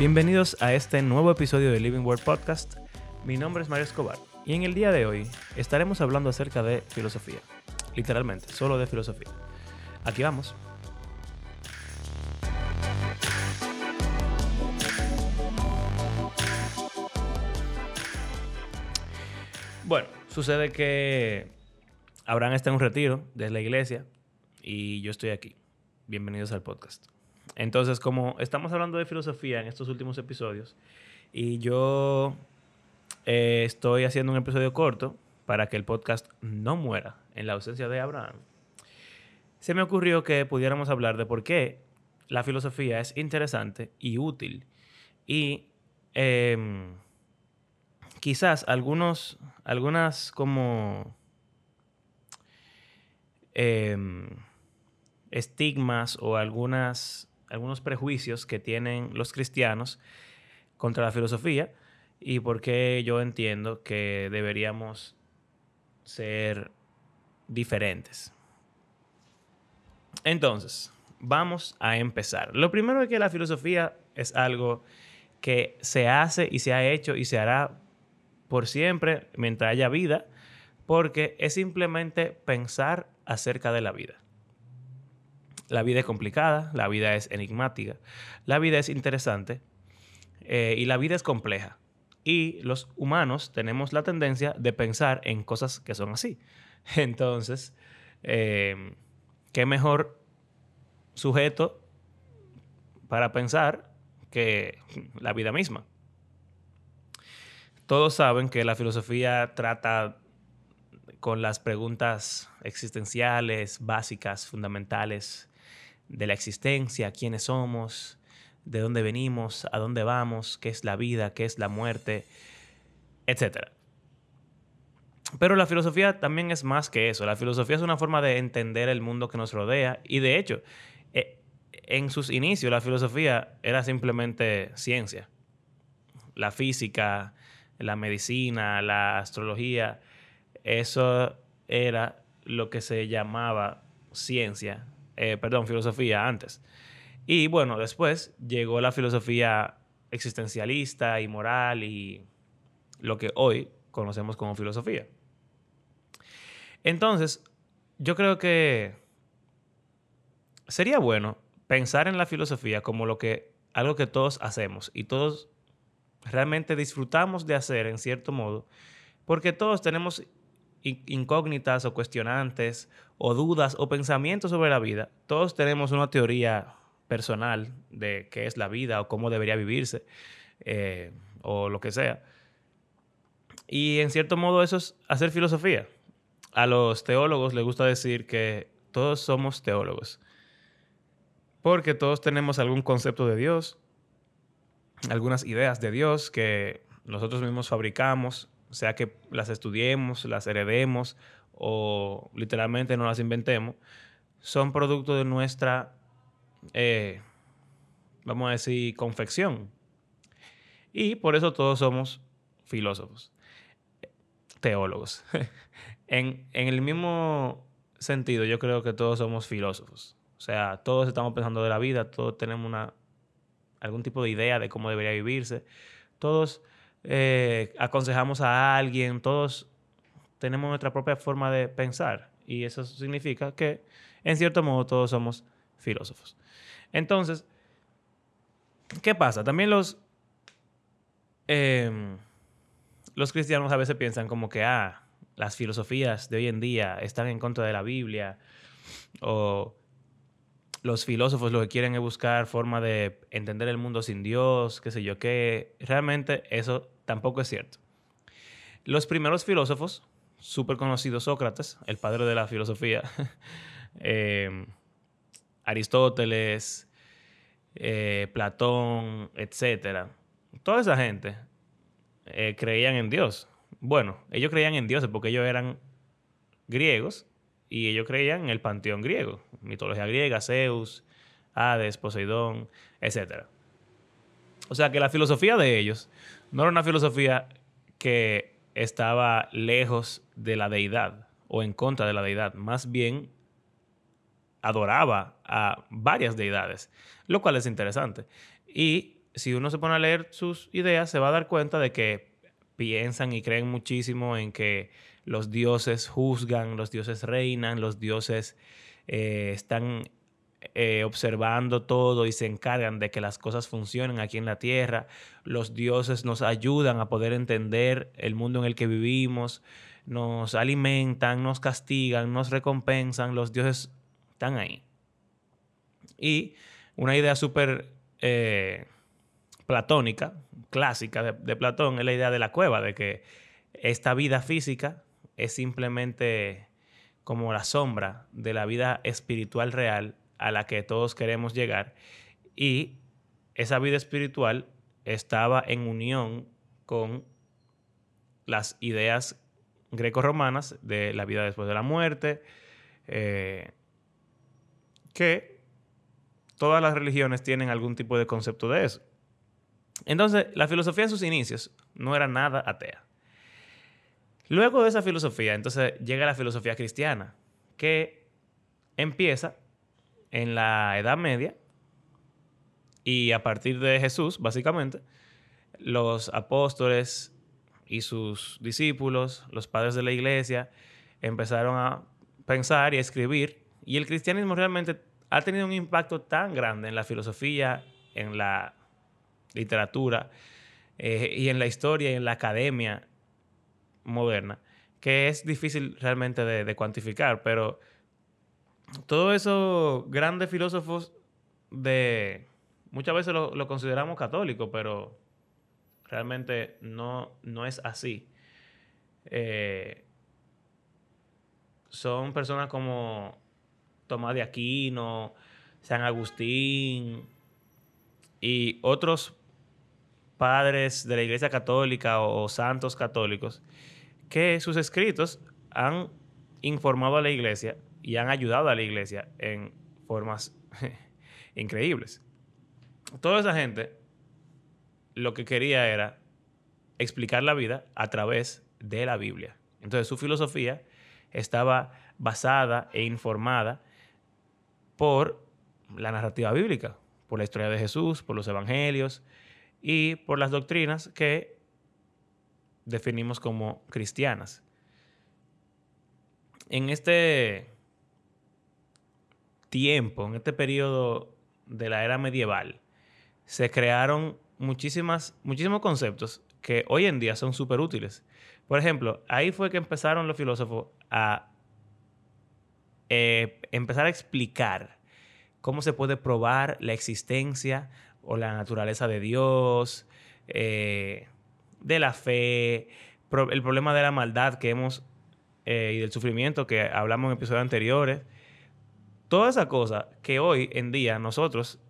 Bienvenidos a este nuevo episodio de Living World Podcast. Mi nombre es Mario Escobar y en el día de hoy estaremos hablando acerca de filosofía. Literalmente, solo de filosofía. Aquí vamos. Bueno, sucede que Abraham está en un retiro de la iglesia y yo estoy aquí. Bienvenidos al podcast. Entonces, como estamos hablando de filosofía en estos últimos episodios y yo eh, estoy haciendo un episodio corto para que el podcast no muera en la ausencia de Abraham, se me ocurrió que pudiéramos hablar de por qué la filosofía es interesante y útil. Y em, quizás algunos, algunas como em, estigmas o algunas, algunos prejuicios que tienen los cristianos contra la filosofía y por qué yo entiendo que deberíamos ser diferentes. Entonces, vamos a empezar. Lo primero es que la filosofía es algo que se hace y se ha hecho y se hará por siempre mientras haya vida, porque es simplemente pensar acerca de la vida. La vida es complicada, la vida es enigmática, la vida es interesante eh, y la vida es compleja. Y los humanos tenemos la tendencia de pensar en cosas que son así. Entonces, eh, ¿qué mejor sujeto para pensar que la vida misma? Todos saben que la filosofía trata con las preguntas existenciales, básicas, fundamentales de la existencia, quiénes somos, de dónde venimos, a dónde vamos, qué es la vida, qué es la muerte, etc. Pero la filosofía también es más que eso. La filosofía es una forma de entender el mundo que nos rodea y de hecho, eh, en sus inicios la filosofía era simplemente ciencia. La física, la medicina, la astrología, eso era lo que se llamaba ciencia, eh, perdón, filosofía antes. Y bueno, después llegó la filosofía existencialista y moral y lo que hoy conocemos como filosofía. Entonces, yo creo que sería bueno pensar en la filosofía como lo que algo que todos hacemos y todos realmente disfrutamos de hacer en cierto modo, porque todos tenemos incógnitas o cuestionantes o dudas o pensamientos sobre la vida. Todos tenemos una teoría personal de qué es la vida o cómo debería vivirse eh, o lo que sea. Y en cierto modo eso es hacer filosofía. A los teólogos les gusta decir que todos somos teólogos. Porque todos tenemos algún concepto de Dios, algunas ideas de Dios que nosotros mismos fabricamos, sea que las estudiemos, las heredemos o literalmente no las inventemos, son producto de nuestra, eh, vamos a decir, confección. Y por eso todos somos filósofos, teólogos. en, en el mismo sentido, yo creo que todos somos filósofos. O sea, todos estamos pensando de la vida, todos tenemos una algún tipo de idea de cómo debería vivirse. Todos eh, aconsejamos a alguien, todos tenemos nuestra propia forma de pensar y eso significa que en cierto modo todos somos filósofos. Entonces, ¿qué pasa? También los, em, los cristianos a veces piensan como que, ah, las filosofías de hoy en día están en contra de la Biblia o los filósofos lo que quieren es buscar forma de entender el mundo sin Dios, qué sé yo, que realmente eso tampoco es cierto. Los primeros filósofos, súper conocidos, Sócrates, el padre de la filosofía, em, Aristóteles, eh, Platón, etc. Toda esa gente eh, creían en Dios. Bueno, ellos creían en Dios porque ellos eran griegos y ellos creían en el panteón griego, mitología griega, Zeus, Hades, Poseidón, etc. O sea que la filosofía de ellos no era una filosofía que estaba lejos de la deidad o en contra de la deidad, más bien adoraba a varias deidades, lo cual es interesante. Y si uno se pone a leer sus ideas, se va a dar cuenta de que piensan y creen muchísimo en que los dioses juzgan, los dioses reinan, los dioses eh, están eh, observando todo y se encargan de que las cosas funcionen aquí en la tierra. Los dioses nos ayudan a poder entender el mundo en el que vivimos, nos alimentan, nos castigan, nos recompensan. Los dioses están ahí. Y una idea súper eh, platónica, clásica de, de Platón, es la idea de la cueva, de que esta vida física es simplemente como la sombra de la vida espiritual real a la que todos queremos llegar. Y esa vida espiritual estaba en unión con las ideas greco-romanas de la vida después de la muerte, eh, que todas las religiones tienen algún tipo de concepto de eso. Entonces, la filosofía en sus inicios no era nada atea. Luego de esa filosofía, entonces llega la filosofía cristiana, que empieza en la Edad Media y a partir de Jesús, básicamente, los apóstoles y sus discípulos, los padres de la iglesia, empezaron a pensar y a escribir. Y el cristianismo realmente ha tenido un impacto tan grande en la filosofía, en la literatura eh, y en la historia y en la academia moderna, que es difícil realmente de cuantificar, pero todos esos grandes filósofos de... Muchas veces lo, consideramos católico, pero realmente no, no es así. Eh, son personas como Tomás de Aquino, San Agustín y otros padres de la Iglesia Católica o santos católicos que sus escritos han informado a la Iglesia y han ayudado a la iglesia en formas increíbles. Toda esa gente lo que quería era explicar la vida a través de la Biblia. Entonces su filosofía estaba basada e informada por la narrativa bíblica, por la historia de Jesús, por los evangelios y por las doctrinas que definimos como cristianas. En este tiempo, en este periodo de la era medieval, se crearon muchísimas, muchísimos conceptos que hoy en día son súper útiles. Por ejemplo, ahí fue que empezaron los filósofos a eh, empezar a explicar cómo se puede probar la existencia o la naturaleza de Dios, eh, de la fe, el problema de la maldad que hemos eh, y del sufrimiento que hablamos en episodios anteriores. Toda esa cosa que hoy en día nosotros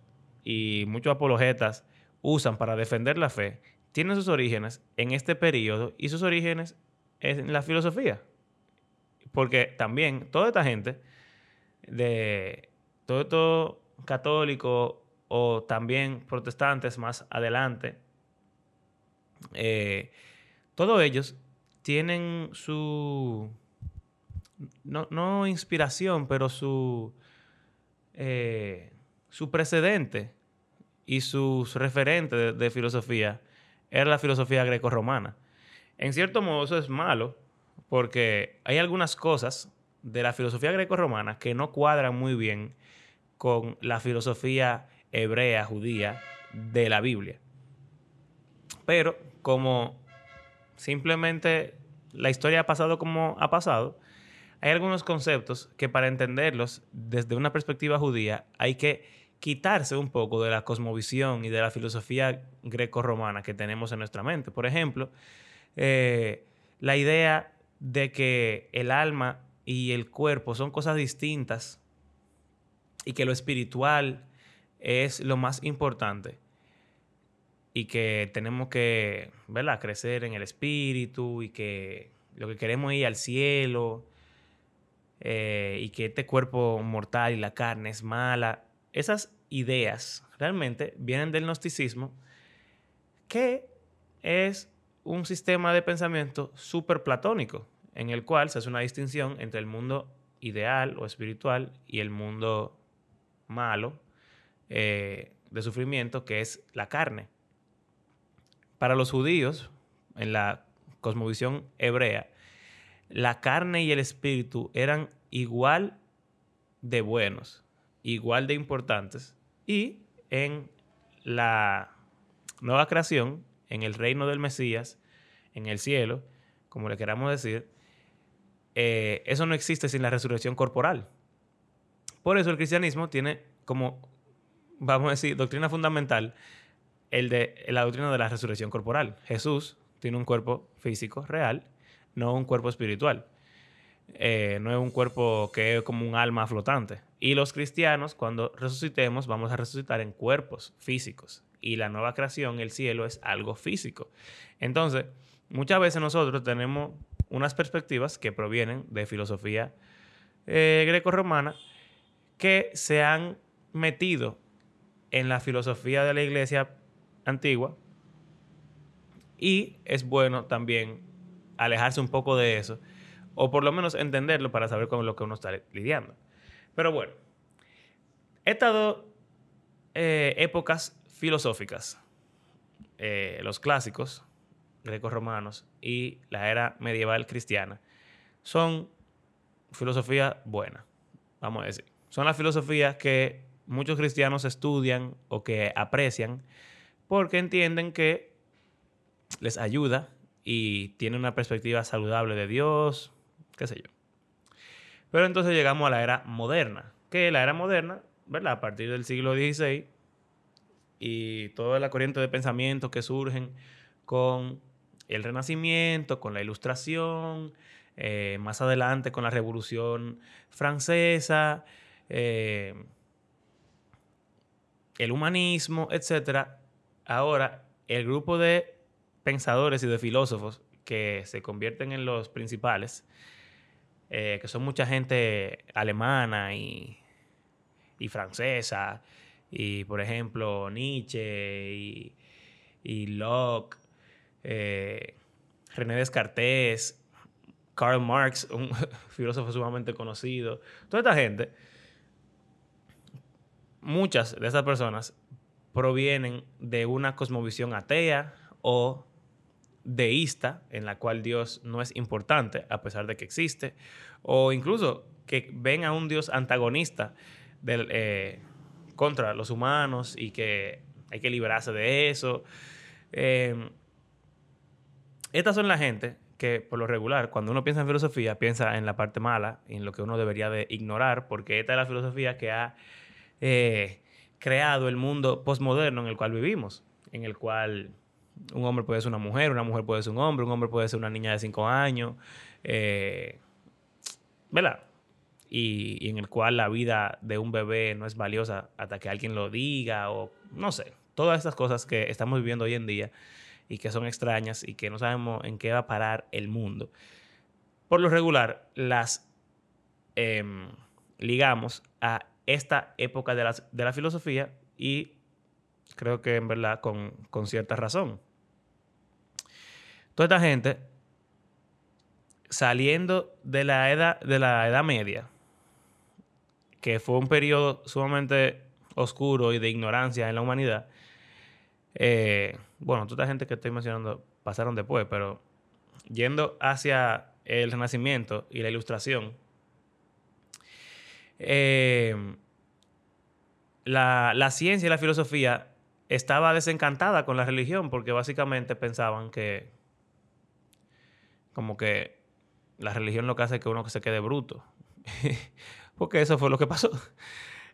y muchos apologetas usan para defender la fe, tienen sus orígenes en este periodo y sus orígenes en la filosofía. Porque también toda esta gente de todo esto católico o también protestantes más adelante, eh, todos ellos tienen su, no, no inspiración, pero su, eh, su precedente y sus referentes de, filosofía era la filosofía greco-romana. En cierto modo eso es malo porque hay algunas cosas de la filosofía greco-romana que no cuadran muy bien con la filosofía hebrea, judía de la Biblia. Pero como simplemente la historia ha pasado como ha pasado, hay algunos conceptos que para entenderlos desde una perspectiva judía hay que quitarse un poco de la cosmovisión y de la filosofía greco-romana que tenemos en nuestra mente. Por ejemplo, eh, la idea de que el alma y el cuerpo son cosas distintas y que lo espiritual es lo más importante y que tenemos que ¿verdad? crecer en el espíritu y que lo que queremos es ir al cielo eh, y que este cuerpo mortal y la carne es mala. Esas ideas realmente vienen del gnosticismo, que es un sistema de pensamiento súper platónico, en el cual se hace una distinción entre el mundo ideal o espiritual y el mundo malo, eh, de sufrimiento que es la carne. Para los judíos, en la cosmovisión hebrea, la carne y el espíritu eran igual de buenos, igual de importantes, y en la nueva creación, en el reino del Mesías, en el cielo, como le queramos decir, eh, eso no existe sin la resurrección corporal. Por eso el cristianismo tiene como, vamos a decir, doctrina fundamental el de la doctrina de la resurrección corporal. Jesús tiene un cuerpo físico real, no un cuerpo espiritual. Eh, no es un cuerpo que es como un alma flotante. Y los cristianos, cuando resucitemos, vamos a resucitar en cuerpos físicos. Y la nueva creación, el cielo, es algo físico. Entonces, muchas veces nosotros tenemos unas perspectivas que provienen de filosofía eh, greco-romana que se han metido en la filosofía de la iglesia antigua y es bueno también alejarse un poco de eso o por lo menos entenderlo para saber con lo que uno está lidiando. Pero bueno, estas dos eh, épocas filosóficas, eh, los clásicos greco-romanos y la era medieval cristiana, son filosofía buena, vamos a decir. Son las filosofías que muchos cristianos estudian o que aprecian porque entienden que les ayuda y tiene una perspectiva saludable de Dios, qué sé yo. Pero entonces llegamos a la era moderna, que la era moderna, ¿verdad? A partir del siglo XVI y toda la corriente de pensamiento que surgen con el Renacimiento, con la Ilustración, eh, más adelante con la Revolución Francesa, eh, el humanismo, etc. Ahora, el grupo de pensadores y de filósofos que se convierten en los principales, eh, que son mucha gente alemana y, francesa, y por ejemplo Nietzsche y, y Locke, eh, René Descartes, Karl Marx, un filósofo sumamente conocido, toda esta gente muchas de esas personas provienen de una cosmovisión atea o deísta, en la cual Dios no es importante, a pesar de que existe, o incluso que ven a un Dios antagonista eh, contra los humanos y que hay que librarse de eso. Em, estas son la gente que por lo regular, cuando uno piensa en filosofía, piensa en la parte mala, en lo que uno debería de ignorar, porque esta es la filosofía que ha eh, creado el mundo postmoderno en el cual vivimos, en el cual un hombre puede ser una mujer, una mujer puede ser un hombre, un hombre puede ser una niña de cinco años, eh, ¿verdad? Y, en el cual la vida de un bebé no es valiosa hasta que alguien lo diga o no sé, todas estas cosas que estamos viviendo hoy en día y que son extrañas y que no sabemos en qué va a parar el mundo. Por lo regular, las em, ligamos a esta época de la, filosofía y creo que en verdad con, cierta razón. Toda esta gente, saliendo de la edad, de la edad media, que fue un periodo sumamente oscuro y de ignorancia en la humanidad, eh, bueno, toda esta gente que estoy mencionando pasaron después, pero yendo hacia el Renacimiento y la Ilustración, eh, la, ciencia y la filosofía estaba desencantada con la religión porque básicamente pensaban que como que la religión lo que hace es que uno se quede bruto. porque eso fue lo que pasó.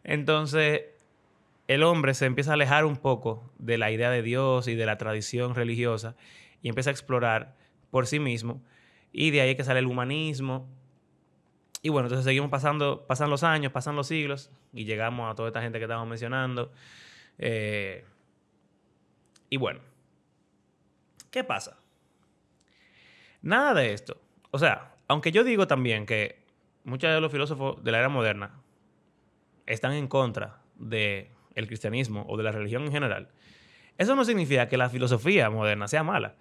Entonces, el hombre se empieza a alejar un poco de la idea de Dios y de la tradición religiosa y empieza a explorar por sí mismo. Y de ahí que sale el humanismo y bueno, entonces seguimos pasando, pasan los años, pasan los siglos y llegamos a toda esta gente que estamos mencionando. Eh, y bueno, ¿qué pasa? Nada de esto. O sea, aunque yo digo también que muchos de los filósofos de la era moderna están en contra del el cristianismo o de la religión en general, eso no significa que la filosofía moderna sea mala.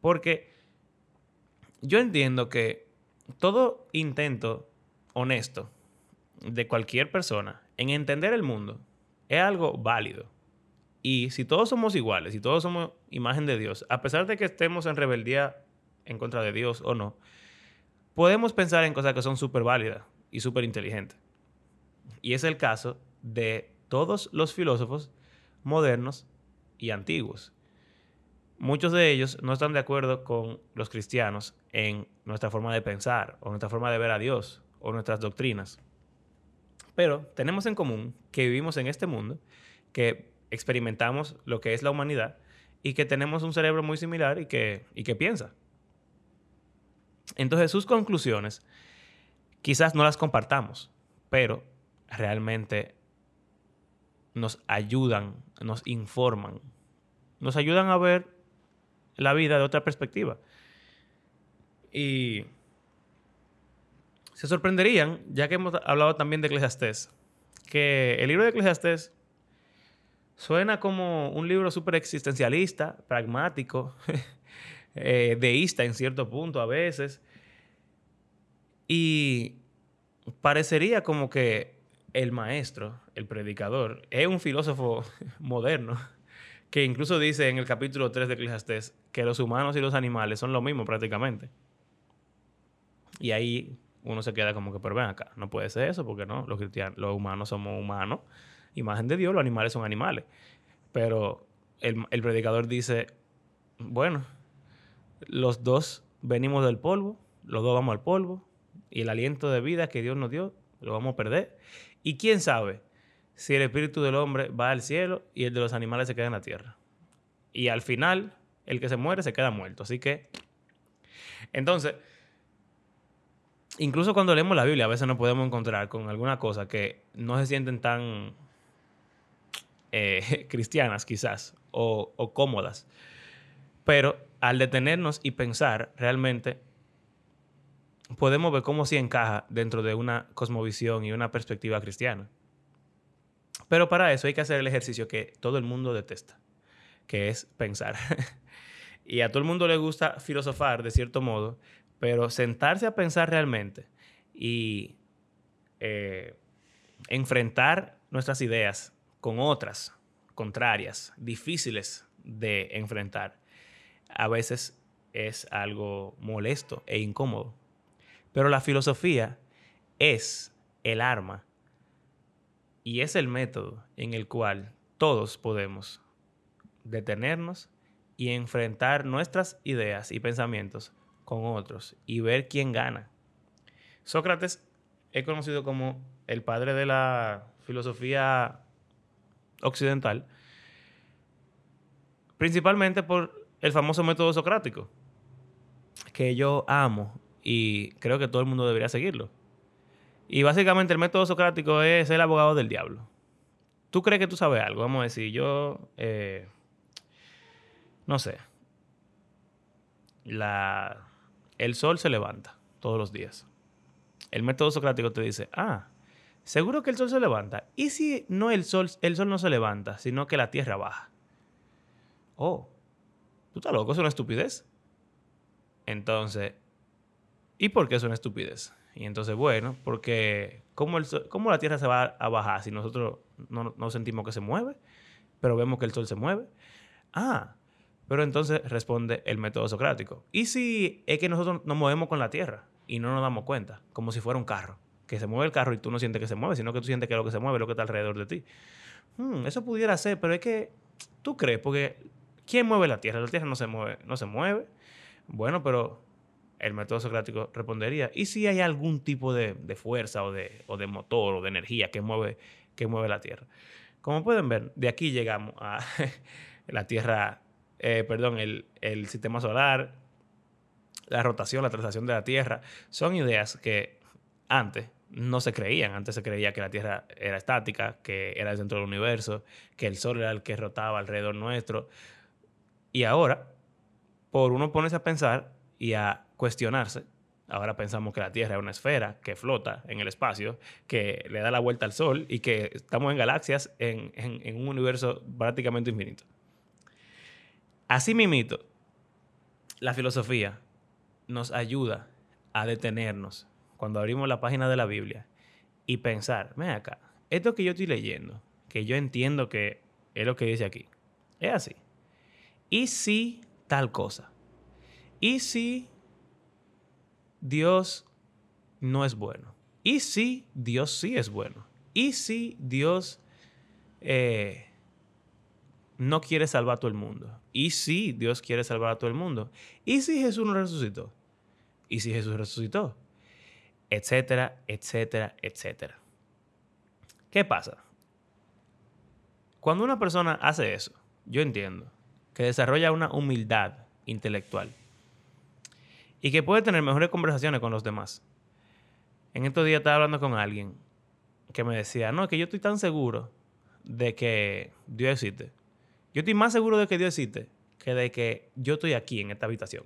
Porque yo entiendo que todo intento honesto de cualquier persona en entender el mundo es algo válido. Y si todos somos iguales, si todos somos imagen de Dios, a pesar de que estemos en rebeldía en contra de Dios o no, podemos pensar en cosas que son súper válidas y súper inteligentes. Y es el caso de todos los filósofos modernos y antiguos. Muchos de ellos no están de acuerdo con los cristianos en nuestra forma de pensar o nuestra forma de ver a Dios o nuestras doctrinas. Pero tenemos en común que vivimos en este mundo, que experimentamos lo que es la humanidad y que tenemos un cerebro muy similar y que, y que piensa. Entonces sus conclusiones quizás no las compartamos, pero realmente nos ayudan, nos informan, nos ayudan a ver la vida de otra perspectiva. Y se sorprenderían, ya que hemos hablado también de Eclesiastés, que el libro de Eclesiastés suena como un libro súper existencialista, pragmático, eh, deísta en cierto punto a veces. Y parecería como que el maestro, el predicador, es un filósofo moderno que incluso dice en el capítulo 3 de Eclesiastés que los humanos y los animales son lo mismo prácticamente. Y ahí uno se queda como que, pero ven acá, no puede ser eso, porque no, los cristianos, los humanos somos humanos, imagen de Dios, los animales son animales. Pero el, el predicador dice, bueno, los dos venimos del polvo, los dos vamos al polvo, y el aliento de vida que Dios nos dio, lo vamos a perder. Y quién sabe, si el espíritu del hombre va al cielo y el de los animales se queda en la tierra. Y al final, el que se muere se queda muerto. Así que, entonces, incluso cuando leemos la Biblia, a veces nos podemos encontrar con alguna cosa que no se sienten tan eh, cristianas, quizás, o, cómodas. Pero al detenernos y pensar realmente, podemos ver cómo sí encaja dentro de una cosmovisión y una perspectiva cristiana. Pero para eso hay que hacer el ejercicio que todo el mundo detesta, que es pensar. y a todo el mundo le gusta filosofar de cierto modo, pero sentarse a pensar realmente y eh, enfrentar nuestras ideas con otras contrarias, difíciles de enfrentar, a veces es algo molesto e incómodo. Pero la filosofía es el arma y es el método en el cual todos podemos detenernos y enfrentar nuestras ideas y pensamientos con otros y ver quién gana. Sócrates es conocido como el padre de la filosofía occidental, principalmente por el famoso método socrático, que yo amo y creo que todo el mundo debería seguirlo. Y básicamente el método socrático es el abogado del diablo. ¿Tú crees que tú sabes algo? Vamos a decir, yo, eh, no sé, la, el sol se levanta todos los días. El método socrático te dice, ah, seguro que el sol se levanta. ¿Y si no el sol, el sol no se levanta, sino que la tierra baja? Oh, tú estás loco, es una estupidez. Entonces, ¿y por qué es una estupidez? Y entonces, bueno, porque ¿cómo, el ¿cómo la Tierra se va a bajar si nosotros no, no, sentimos que se mueve, pero vemos que el Sol se mueve? Ah, pero entonces responde el método socrático. ¿Y si es que nosotros nos movemos con la Tierra y no nos damos cuenta, como si fuera un carro? Que se mueve el carro y tú no sientes que se mueve, sino que tú sientes que lo que se mueve es lo que está alrededor de ti. Hmm, eso pudiera ser, pero es que tú crees, porque ¿quién mueve la Tierra? La Tierra no se mueve, no se mueve. Bueno, pero el método socrático respondería, ¿y si hay algún tipo de, fuerza o de, o de, motor o de energía que mueve, que mueve la Tierra? Como pueden ver, de aquí llegamos a la Tierra, eh, perdón, el, el, sistema solar, la rotación, la traslación de la Tierra. Son ideas que antes no se creían. Antes se creía que la Tierra era estática, que era el centro del universo, que el Sol era el que rotaba alrededor nuestro. Y ahora, por uno ponerse a pensar y a cuestionarse. Ahora pensamos que la Tierra es una esfera que flota en el espacio, que le da la vuelta al Sol y que estamos en galaxias en, en, un universo prácticamente infinito. Así mismito, la filosofía nos ayuda a detenernos cuando abrimos la página de la Biblia y pensar, ven acá, esto que yo estoy leyendo, que yo entiendo que es lo que dice aquí, Es así. ¿Y si tal cosa? ¿Y si Dios no es bueno? ¿Y si Dios sí es bueno? ¿Y si Dios eh, no quiere salvar a todo el mundo? ¿Y si Dios quiere salvar a todo el mundo? ¿Y si Jesús no resucitó? ¿Y si Jesús resucitó? Etcétera, etcétera, etcétera. ¿Qué pasa? Cuando una persona hace eso, yo entiendo que desarrolla una humildad intelectual y que puede tener mejores conversaciones con los demás. En estos días estaba hablando con alguien que me decía, no, que yo estoy tan seguro de que Dios existe. Yo estoy más seguro de que Dios existe que de que yo estoy aquí en esta habitación.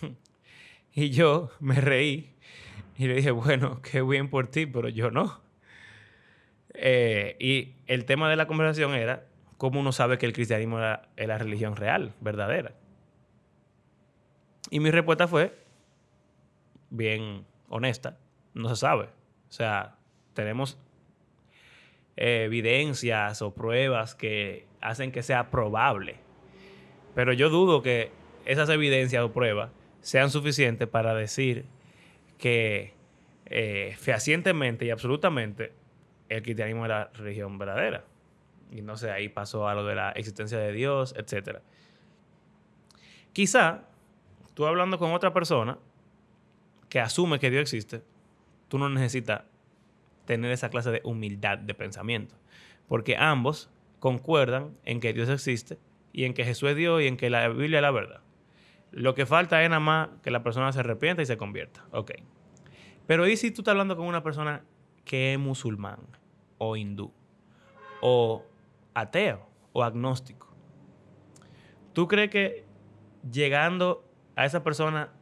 y yo me reí y le dije, bueno, qué bien por ti, pero yo no. Eh, y el tema de la conversación era cómo uno sabe que el cristianismo era, la religión real, verdadera. Y mi respuesta fue bien honesta, no se sabe. O sea, tenemos evidencias o pruebas que hacen que sea probable. Pero yo dudo que esas evidencias o pruebas sean suficientes para decir que eh, fehacientemente y absolutamente el cristianismo era religión verdadera. Y no sé, ahí pasó a lo de la existencia de Dios, etc. Quizá tú hablando con otra persona que asume que Dios existe, tú no necesitas tener esa clase de humildad de pensamiento. Porque ambos concuerdan en que Dios existe y en que Jesús es Dios y en que la Biblia es la verdad. Lo que falta es nada más que la persona se arrepienta y se convierta. Ok. Pero ¿y si tú estás hablando con una persona que es musulmán o hindú o ateo o agnóstico? ¿Tú crees que llegando a esa persona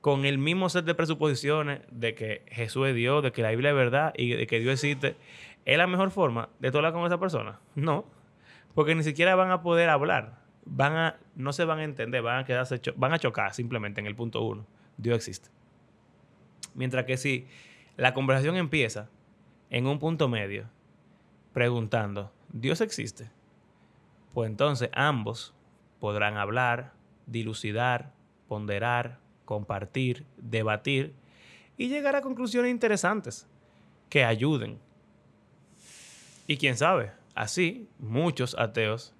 con el mismo set de presuposiciones de que Jesús es Dios, de que la Biblia es verdad y de que Dios existe, ¿es la mejor forma de tú hablar con esa persona? No, porque ni siquiera van a poder hablar, van a, no se van a entender, van a van a chocar simplemente en el punto uno, Dios existe. Mientras que si la conversación empieza en un punto medio, preguntando, ¿Dios existe? Pues entonces ambos podrán hablar, dilucidar, ponderar, compartir, debatir y llegar a conclusiones interesantes que ayuden. Y quién sabe, así muchos ateos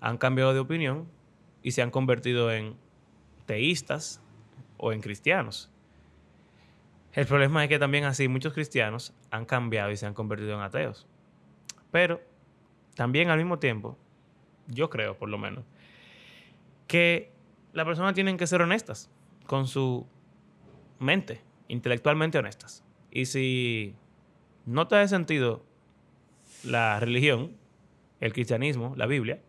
han cambiado de opinión y se han convertido en teístas o en cristianos. El problema es que también así muchos cristianos han cambiado y se han convertido en ateos. Pero también al mismo tiempo, yo creo por lo menos, que las personas tienen que ser honestas con su mente, intelectualmente honestas. Y si no te hace sentido la religión, el cristianismo, la Biblia,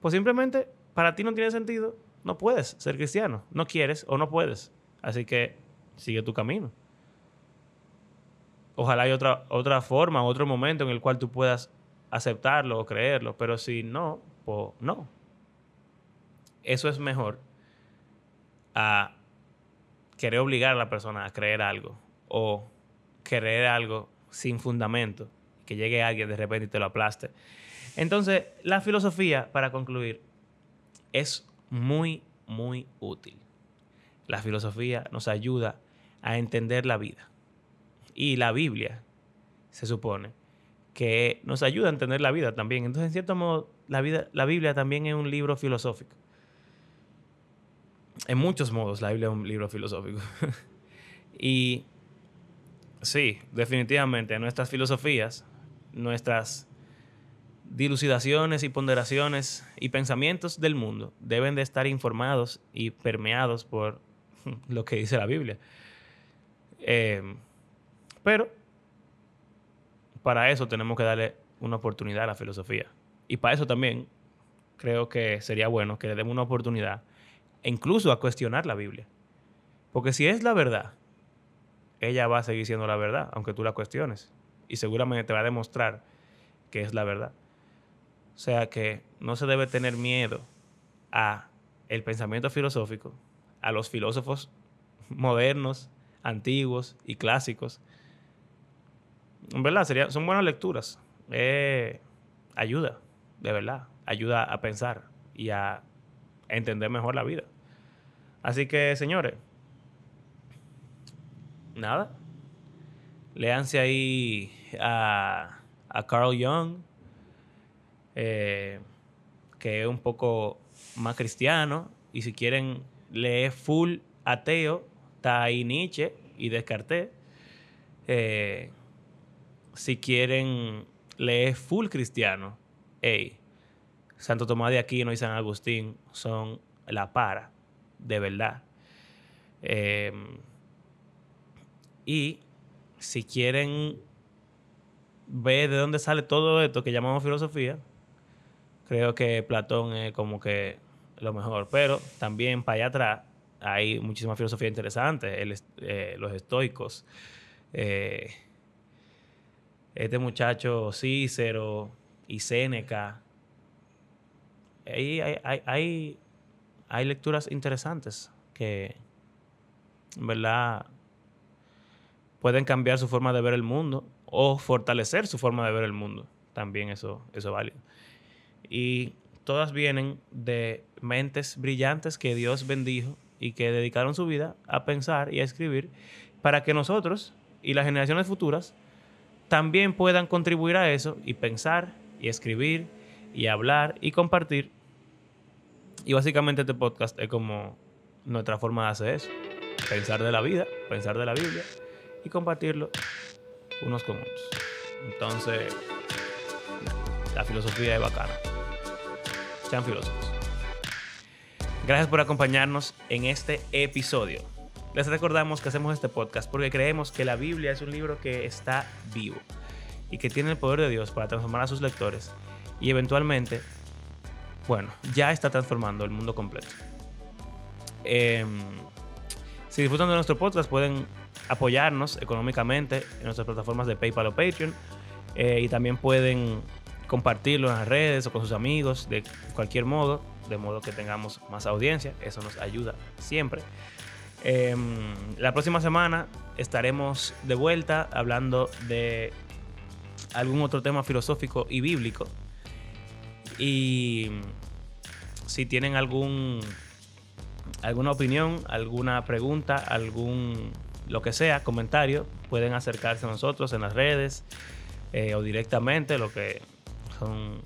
pues simplemente para ti no tiene sentido, no puedes ser cristiano, no quieres o no puedes. Así que sigue tu camino. Ojalá haya otra, otra forma, otro momento en el cual tú puedas aceptarlo o creerlo, pero si no, pues no. Eso es mejor a querer obligar a la persona a creer algo o creer algo sin fundamento, que llegue alguien de repente y te lo aplaste. Entonces, la filosofía, para concluir, es muy, muy útil. La filosofía nos ayuda a entender la vida. Y la Biblia, se supone, que nos ayuda a entender la vida también. Entonces, en cierto modo, la, vida, la Biblia también es un libro filosófico en muchos modos la Biblia es un libro filosófico. y sí, definitivamente nuestras filosofías, nuestras dilucidaciones y ponderaciones y pensamientos del mundo deben de estar informados y permeados por lo que dice la Biblia. Em, pero para eso tenemos que darle una oportunidad a la filosofía. Y para eso también creo que sería bueno que le demos una oportunidad incluso a cuestionar la Biblia. Porque si es la verdad, ella va a seguir siendo la verdad, aunque tú la cuestiones. Y seguramente te va a demostrar que es la verdad. O sea que no se debe tener miedo a el pensamiento filosófico, a los filósofos modernos, antiguos y clásicos. En verdad, sería, son buenas lecturas. Eh, ayuda, de verdad. ayuda a pensar y a entender mejor la vida. Así que, señores, nada. Léanse ahí a, a Carl Jung, eh, que es un poco más cristiano. Y si quieren leer full ateo, está ahí Nietzsche y Descartes. Eh, si quieren leer full cristiano, hey, Santo Tomás de Aquino y San Agustín son la para, de verdad. Em, y si quieren ver de dónde sale todo esto que llamamos filosofía, creo que Platón es como que lo mejor. Pero también para allá atrás hay muchísima filosofía interesante. Eh, los estoicos. Eh, este muchacho Cícero y Séneca. Ahí hay, hay, hay, lecturas interesantes que, en verdad, pueden cambiar su forma de ver el mundo o fortalecer su forma de ver el mundo. También eso, eso es válido. Y todas vienen de mentes brillantes que Dios bendijo y que dedicaron su vida a pensar y a escribir para que nosotros y las generaciones futuras también puedan contribuir a eso y pensar y escribir y hablar y compartir. Y básicamente este podcast es como nuestra forma de hacer eso. Pensar de la vida, pensar de la Biblia y compartirlo unos con otros. Entonces, la filosofía es bacana. Sean filósofos. Gracias por acompañarnos en este episodio. Les recordamos que hacemos este podcast porque creemos que la Biblia es un libro que está vivo y que tiene el poder de Dios para transformar a sus lectores y eventualmente, bueno, ya está transformando el mundo completo. Em, si disfrutan de nuestro podcast pueden apoyarnos económicamente en nuestras plataformas de PayPal o Patreon eh, y también pueden compartirlo en las redes o con sus amigos de cualquier modo, de modo que tengamos más audiencia. Eso nos ayuda siempre. Em, la próxima semana estaremos de vuelta hablando de algún otro tema filosófico y bíblico. Y si tienen algún alguna opinión, alguna pregunta, algún lo que sea, comentario, pueden acercarse a nosotros en las redes eh, o directamente, lo que son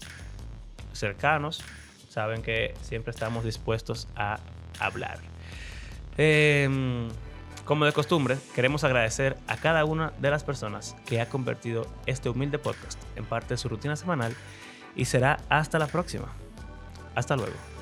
cercanos, saben que siempre estamos dispuestos a hablar. Em, como de costumbre, queremos agradecer a cada una de las personas que ha convertido este humilde podcast en parte de su rutina semanal y será hasta la próxima. Hasta luego.